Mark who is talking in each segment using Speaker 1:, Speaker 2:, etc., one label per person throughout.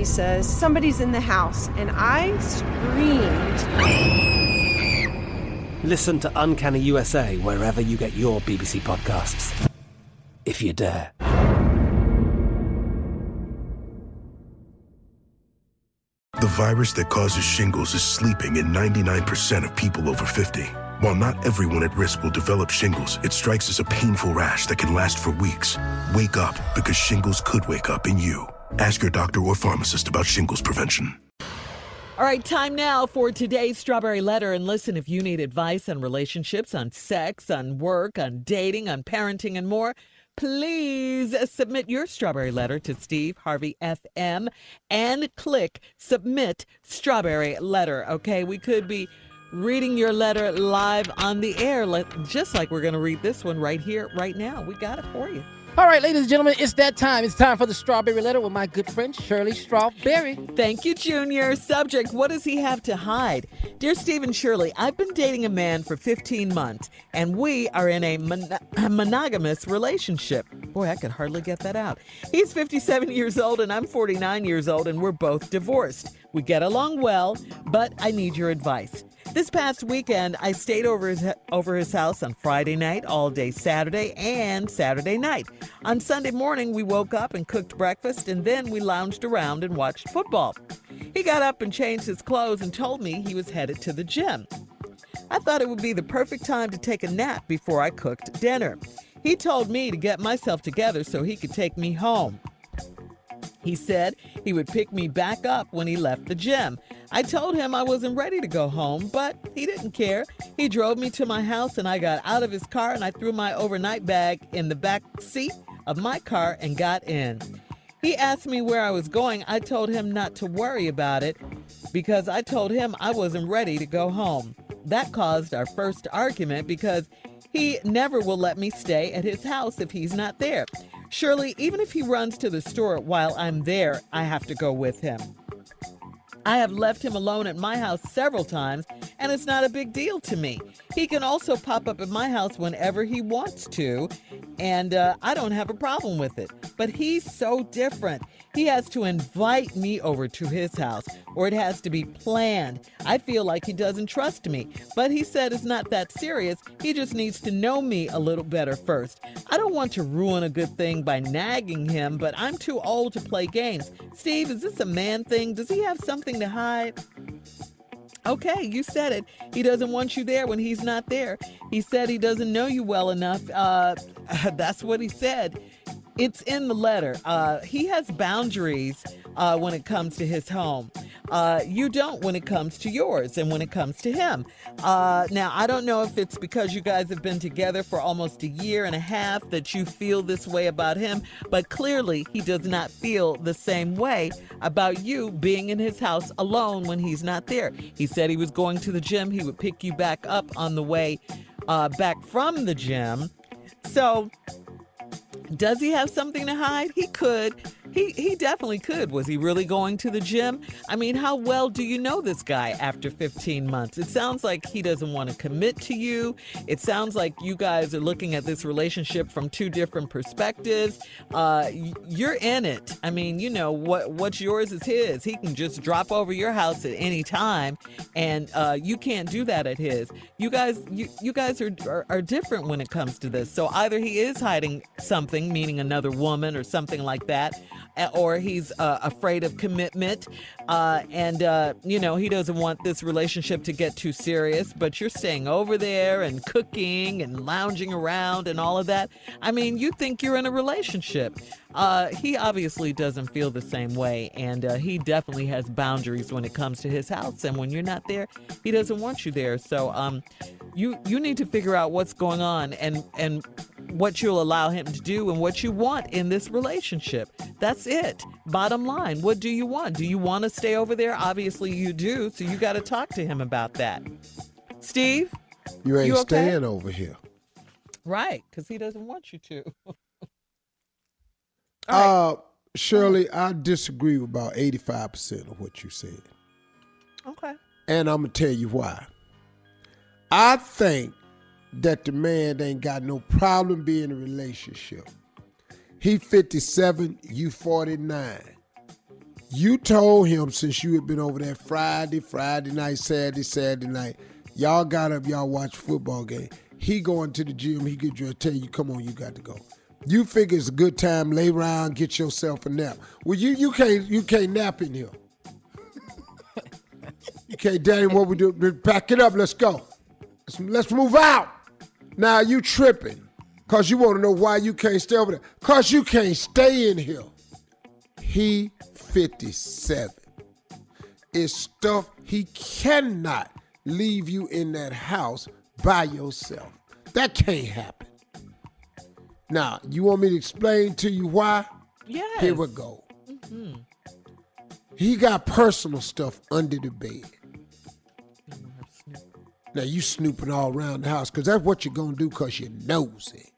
Speaker 1: He says, Somebody's in the house. And I screamed.
Speaker 2: Listen to Uncanny USA wherever you get your BBC podcasts, if you dare.
Speaker 3: The virus that causes shingles is sleeping in 99% of people over 50. While not everyone at risk will develop shingles, it strikes as a painful rash that can last for weeks. Wake up because shingles could wake up in you. Ask your doctor or pharmacist about shingles prevention.
Speaker 4: All right, time now for today's Strawberry Letter. And listen, if you need advice on relationships, on sex, on work, on dating, on parenting, and more, please submit your Strawberry Letter to Steve Harvey FM and click Submit Strawberry Letter. Okay, we could be reading your letter live on the air, just like we're going to read this one right here, right now. We got it for you.
Speaker 5: All right, ladies and gentlemen, it's that time. It's time for the strawberry letter with my good friend Shirley Strawberry.
Speaker 4: Thank you, Junior. Subject What does he have to hide? Dear Stephen Shirley, I've been dating a man for 15 months, and we are in a, mon- monogamous relationship. Boy, I could hardly get that out. He's 57 years old, and I'm 49 years old, and we're both divorced. We get along well, but I need your advice. This past weekend, I stayed over his, over his house on Friday night, all day Saturday, and Saturday night. On Sunday morning, we woke up and cooked breakfast, and then we lounged around and watched football. He got up and changed his clothes and told me he was headed to the gym. I thought it would be the perfect time to take a nap before I cooked dinner. He told me to get myself together so he could take me home. He said he would pick me back up when he left the gym. I told him I wasn't ready to go home, but he didn't care. He drove me to my house and I got out of his car and I threw my overnight bag in the back seat of my car and got in. He asked me where I was going. I told him not to worry about it because I told him I wasn't ready to go home. That caused our first argument because he never will let me stay at his house if he's not there. Surely, even if he runs to the store while I'm there, I have to go with him. I have left him alone at my house several times, and it's not a big deal to me. He can also pop up at my house whenever he wants to, and uh, I don't have a problem with it. But he's so different. He has to invite me over to his house, or it has to be planned. I feel like he doesn't trust me, but he said it's not that serious. He just needs to know me a little better first. I don't want to ruin a good thing by nagging him, but I'm too old to play games. Steve, is this a man thing? Does he have something to hide? Okay, you said it. He doesn't want you there when he's not there. He said he doesn't know you well enough. Uh, that's what he said. It's in the letter. Uh, he has boundaries uh, when it comes to his home. Uh, you don't when it comes to yours and when it comes to him. Uh, now, I don't know if it's because you guys have been together for almost a year and a half that you feel this way about him, but clearly he does not feel the same way about you being in his house alone when he's not there. He said he was going to the gym, he would pick you back up on the way uh, back from the gym. So, does he have something to hide? He could. He he definitely could. Was he really going to the gym? I mean, how well do you know this guy after 15 months? It sounds like he doesn't want to commit to you. It sounds like you guys are looking at this relationship from two different perspectives. Uh, you're in it. I mean, you know what what's yours is his. He can just drop over your house at any time, and uh, you can't do that at his. You guys, you you guys are, are are different when it comes to this. So either he is hiding something, meaning another woman or something like that or he's uh, afraid of commitment. Uh, and, uh, you know, he doesn't want this relationship to get too serious, but you're staying over there and cooking and lounging around and all of that. I mean, you think you're in a relationship. Uh, he obviously doesn't feel the same way, and uh, he definitely has boundaries when it comes to his house. And when you're not there, he doesn't want you there. So, um, you you need to figure out what's going on and and what you'll allow him to do and what you want in this relationship. That's it. Bottom line, what do you want? Do you want to stay over there? Obviously, you do. So you got to talk to him about that. Steve,
Speaker 6: you ain't
Speaker 4: you okay?
Speaker 6: staying over here.
Speaker 4: Right, because he doesn't want you to.
Speaker 6: uh, Shirley, I disagree with about 85% of what you said.
Speaker 4: Okay.
Speaker 6: And I'm going to tell you why. I think that the man ain't got no problem being in a relationship. He 57, you 49. You told him since you had been over there Friday, Friday night, Saturday, Saturday night, y'all got up, y'all watch football game. He going to the gym, he get you tell you, come on, you got to go. You figure it's a good time, lay around, get yourself a nap. Well, you you can't you can't nap in here. okay, Danny, what we do? Pack it up, let's go. Let's, let's move out. Now you tripping. Cause you want to know why you can't stay over there. Cause you can't stay in here. He 57. It's stuff he cannot leave you in that house by yourself. That can't happen. Now, you want me to explain to you why?
Speaker 4: Yes.
Speaker 6: Here we go. Mm-hmm. He got personal stuff under the bed. Now you snooping all around the house because that's what you're gonna do because you're nosy.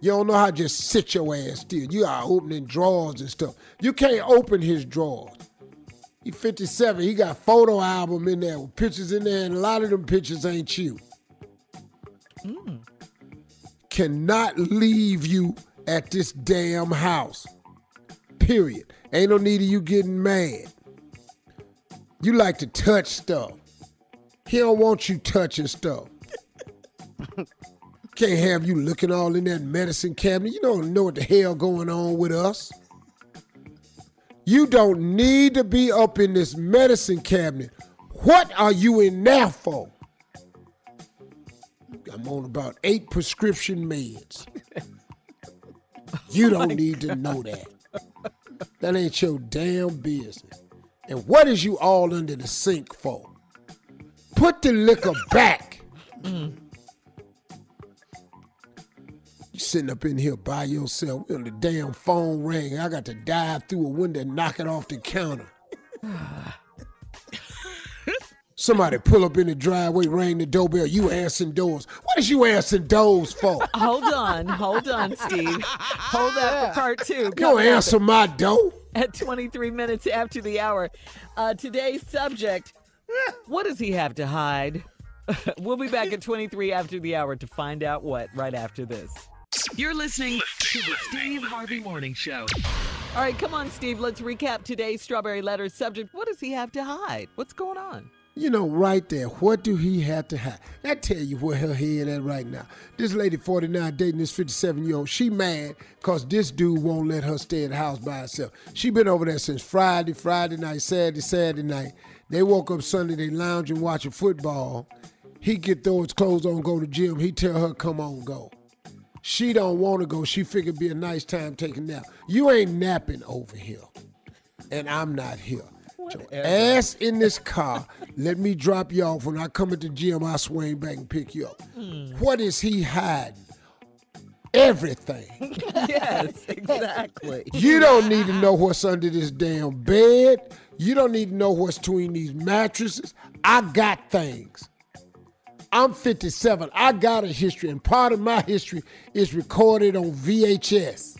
Speaker 6: You don't know how to just sit your ass still. You are opening drawers and stuff. You can't open his drawers. He 57. He got photo album in there with pictures in there, and a lot of them pictures ain't you. Mm. Cannot leave you at this damn house. Period. Ain't no need of you getting mad. You like to touch stuff. He don't want you touching stuff. Can't have you looking all in that medicine cabinet. You don't know what the hell going on with us. You don't need to be up in this medicine cabinet. What are you in there for? I'm on about eight prescription meds. You oh don't oh need God. to know that. That ain't your damn business. And what is you all under the sink for? Put the liquor back. Mm. You sitting up in here by yourself. When the damn phone ring. I got to dive through a window and knock it off the counter. Somebody pull up in the driveway, ring the doorbell. You answering doors. What is you answering doors for?
Speaker 4: Hold on, hold on, Steve. Hold that for part two.
Speaker 6: You don't answer my door.
Speaker 4: At 23 minutes after the hour. Uh, today's subject what does he have to hide? we'll be back at 23 after the hour to find out what right after this.
Speaker 7: You're listening to the Steve Harvey Morning Show.
Speaker 4: All right, come on, Steve. Let's recap today's Strawberry Letter subject. What does he have to hide? What's going on?
Speaker 6: You know, right there, what do he have to hide? I tell you where her head at right now. This lady, 49, dating this 57 year old, she mad because this dude won't let her stay in the house by herself. She been over there since Friday, Friday night, Saturday, Saturday night. They woke up Sunday, they lounge lounging, watching football. He get throw his clothes on, go to gym. He tell her, come on, go. She don't want to go. She figured be a nice time taking nap. You ain't napping over here, and I'm not here. Ass in this car. Let me drop you off. When I come at the gym, I'll swing back and pick you up. Hmm. What is he hiding? Everything.
Speaker 4: yes, exactly.
Speaker 6: You don't need to know what's under this damn bed. You don't need to know what's between these mattresses. I got things. I'm 57. I got a history, and part of my history is recorded on VHS.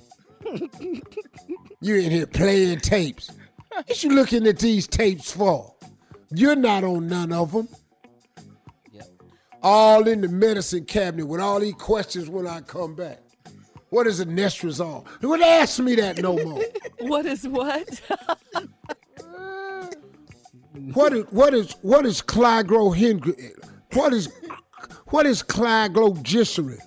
Speaker 6: you in here playing tapes. What you looking at these tapes for? You're not on none of them. Yep. All in the medicine cabinet with all these questions when I come back. What is a nestrazole? Don't ask me that no more.
Speaker 4: What is what?
Speaker 6: What is what is what is cligro What is what is cligoglycerin?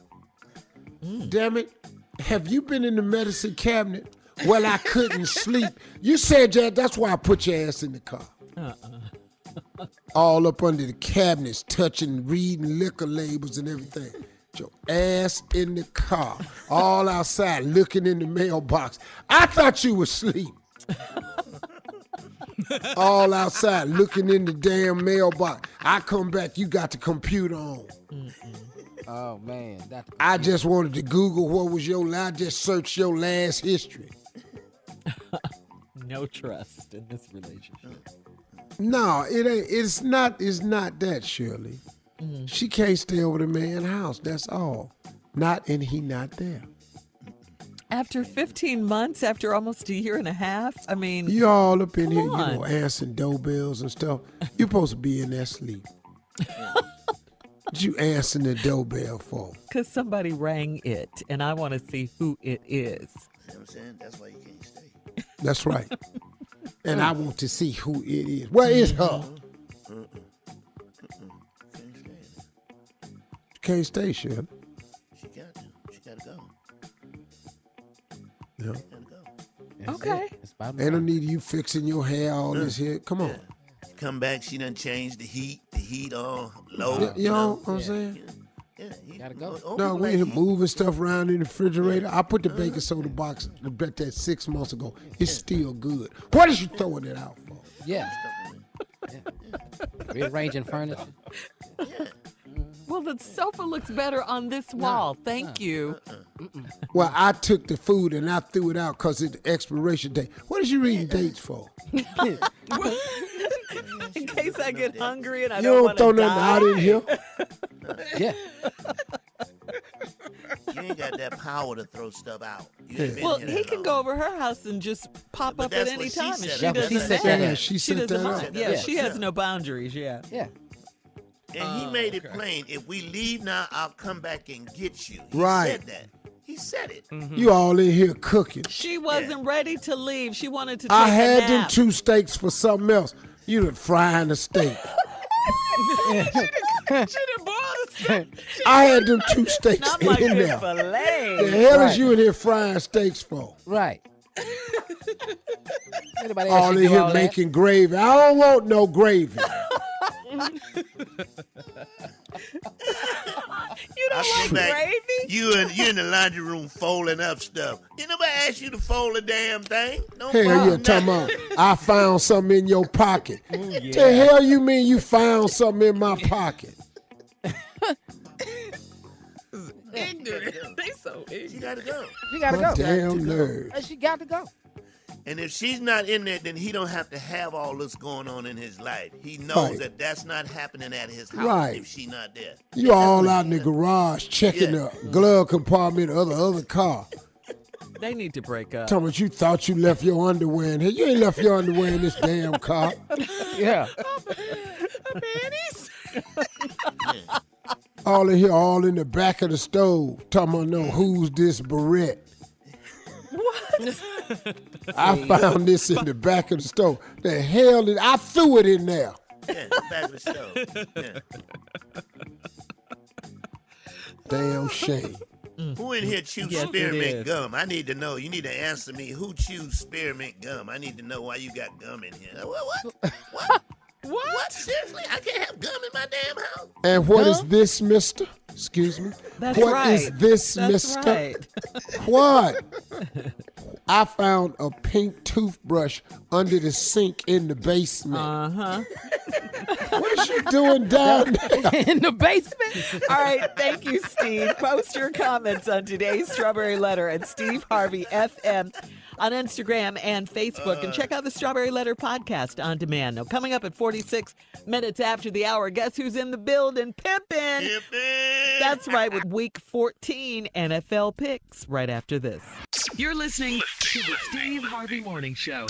Speaker 6: Mm. Damn it! Have you been in the medicine cabinet? Well, I couldn't sleep. You said that. That's why I put your ass in the car. Uh-uh. All up under the cabinets, touching, reading liquor labels and everything. Your ass in the car, all outside, looking in the mailbox. I thought you were asleep. all outside, looking in the damn mailbox. I come back, you got the computer on.
Speaker 5: Oh man, that
Speaker 6: I just wanted to Google what was your. I just searched your last history.
Speaker 4: no trust in this relationship.
Speaker 6: No, it ain't. It's not. It's not that, Shirley. Mm-hmm. She can't stay over the man's house. That's all. Not and he not there.
Speaker 4: After 15 months, after almost a year and a half, I mean,
Speaker 6: You all up in
Speaker 4: Come
Speaker 6: here, you
Speaker 4: on.
Speaker 6: know, answering doorbells and stuff. You supposed to be in there sleep. what you answering the doorbell for?
Speaker 4: because somebody rang it, and I want to see who it is.
Speaker 8: See what I'm saying? That's why you can't stay.
Speaker 6: That's right. and I want to see who it is. Where is her? Can't stay, Shirley.
Speaker 8: She got to. She got to go.
Speaker 6: Yeah.
Speaker 8: Gotta go.
Speaker 4: Okay.
Speaker 6: Ain't no need of you fixing your hair, all this here. Come on.
Speaker 8: Come back, she done changed the heat. The heat all low.
Speaker 6: You, you know what I'm saying?
Speaker 8: Yeah, he,
Speaker 5: Gotta go.
Speaker 8: oh,
Speaker 6: No, we
Speaker 8: like
Speaker 6: moving stuff around in the refrigerator. I put the uh-huh. baking soda box, I bet that six months ago. It's still good. What is you throwing it out for?
Speaker 5: Yeah. yeah. Rearranging furniture. Mm-hmm.
Speaker 4: Well, the sofa looks better on this wall. Thank uh-uh, you. Uh-uh.
Speaker 6: Well, I took the food and I threw it out because it's the expiration date. What is you reading dates for?
Speaker 4: In case I get hungry and I
Speaker 6: you
Speaker 4: don't,
Speaker 6: don't throw
Speaker 4: to
Speaker 6: nothing out in here.
Speaker 5: Yeah.
Speaker 8: You ain't got that power to throw stuff out. You
Speaker 4: Well, he can
Speaker 8: long.
Speaker 4: go over her house and just pop
Speaker 8: But
Speaker 4: up at any
Speaker 8: what she
Speaker 4: time,
Speaker 8: said.
Speaker 4: and she doesn't
Speaker 8: she said.
Speaker 6: Yeah, she
Speaker 4: she doesn't mind. Yeah,
Speaker 5: Yeah.
Speaker 4: she has no boundaries. Yeah.
Speaker 5: Yeah.
Speaker 8: And he oh, made it plain. If we leave now, I'll come back and get you. He
Speaker 6: Right.
Speaker 8: said that. He said it. Mm-hmm.
Speaker 6: You all in here cooking.
Speaker 4: She wasn't ready to leave. She wanted to take
Speaker 6: I
Speaker 4: a
Speaker 6: had them
Speaker 4: nap.
Speaker 6: two steaks for something else. You done frying the steak.
Speaker 4: she didn't boil the steak.
Speaker 6: I had them two steaks
Speaker 4: Not like
Speaker 6: in
Speaker 4: this
Speaker 6: there.
Speaker 4: filet.
Speaker 6: The hell
Speaker 5: Right.
Speaker 6: is you in here frying steaks for?
Speaker 5: Right. Anybody
Speaker 6: All in here
Speaker 5: all that?
Speaker 6: making gravy. I don't want no gravy.
Speaker 4: You don't
Speaker 8: sit
Speaker 4: like
Speaker 8: back,
Speaker 4: gravy?
Speaker 8: You in you in the laundry room folding up stuff. Did nobody ask you to fold a damn thing? No
Speaker 6: Hell yeah,
Speaker 8: problem.
Speaker 6: talking about I found something in your pocket. The hell you mean you found something in my pocket?
Speaker 4: Ignorant. They so ignorant.
Speaker 8: She gotta go.
Speaker 5: She gotta
Speaker 6: My
Speaker 5: go.
Speaker 6: damn nerve.
Speaker 5: And She got to go.
Speaker 8: And if she's not in there, then he don't have to have all this going on in his life. He knows
Speaker 6: Right.
Speaker 8: that that's not happening at his house
Speaker 6: Right.
Speaker 8: if she's not there.
Speaker 6: You all out in the garage checking
Speaker 8: Yeah.
Speaker 6: the glove compartment of the other car.
Speaker 4: They need to break up.
Speaker 6: Talking about you thought you left your underwear in here. You ain't left your underwear in this damn car.
Speaker 5: Yeah.
Speaker 6: All in here, all in the back of the stove. Talking about no, who's this barrette?
Speaker 4: What?
Speaker 6: I found this in the back of the stove. The hell did I threw it in there?
Speaker 8: Yeah, back of the stove. Yeah.
Speaker 6: Damn shame.
Speaker 8: Who in here chews
Speaker 4: Yes,
Speaker 8: spearmint gum? I need to know. You need to answer me. Who chews spearmint gum? I need to know why you got gum in here. What? What? What?
Speaker 4: What?
Speaker 8: what? Seriously? I can't have gum in my damn house.
Speaker 6: And what is this, mister? Excuse me.
Speaker 4: That's
Speaker 6: What
Speaker 4: right.
Speaker 6: is this,
Speaker 4: That's
Speaker 6: mister?
Speaker 4: right.
Speaker 6: What? I found a pink toothbrush under the sink in the basement.
Speaker 4: Uh huh.
Speaker 6: What is you doing down there?
Speaker 5: in the basement.
Speaker 4: All right, thank you, Steve. Post your comments on today's Strawberry Letter at Steve Harvey FM on Instagram and Facebook, and check out the Strawberry Letter podcast on demand. Now, coming up at 46 minutes after the hour, guess who's in the building? Pimpin'. That's right, with Week 14 NFL picks. Right after this.
Speaker 9: You're listening to the Steve Harvey Morning Show.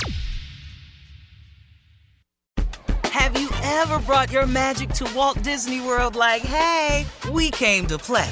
Speaker 7: Have you ever brought your magic to Walt Disney World like, hey, we came to play?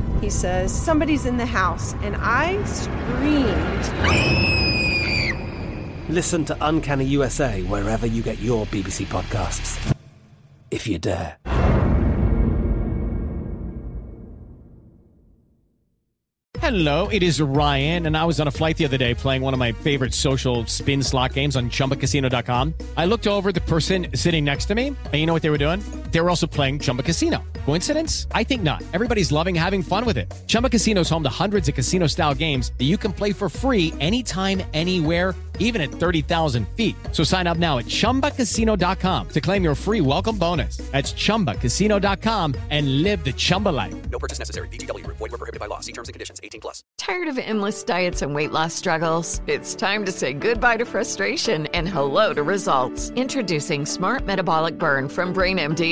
Speaker 1: He says, Somebody's in the house. And I screamed.
Speaker 2: Listen to Uncanny USA wherever you get your BBC podcasts, if you dare.
Speaker 10: Hello, it is Ryan, and I was on a flight the other day playing one of my favorite social spin slot games on chumbacasino.com. I looked over the person sitting next to me, and you know what they were doing? They were also playing Chumba Casino. Coincidence? I think not. Everybody's loving having fun with it. Chumba Casino is home to hundreds of casino style games that you can play for free anytime, anywhere, even at 30,000 feet. So sign up now at chumbacasino.com to claim your free welcome bonus. That's chumbacasino.com and live the Chumba life.
Speaker 11: No purchase necessary. VGW Group. Void were prohibited by law. See terms and conditions. 18 plus.
Speaker 12: Tired of endless diets and weight loss struggles? It's time to say goodbye to frustration and hello to results. Introducing Smart Metabolic Burn from Brain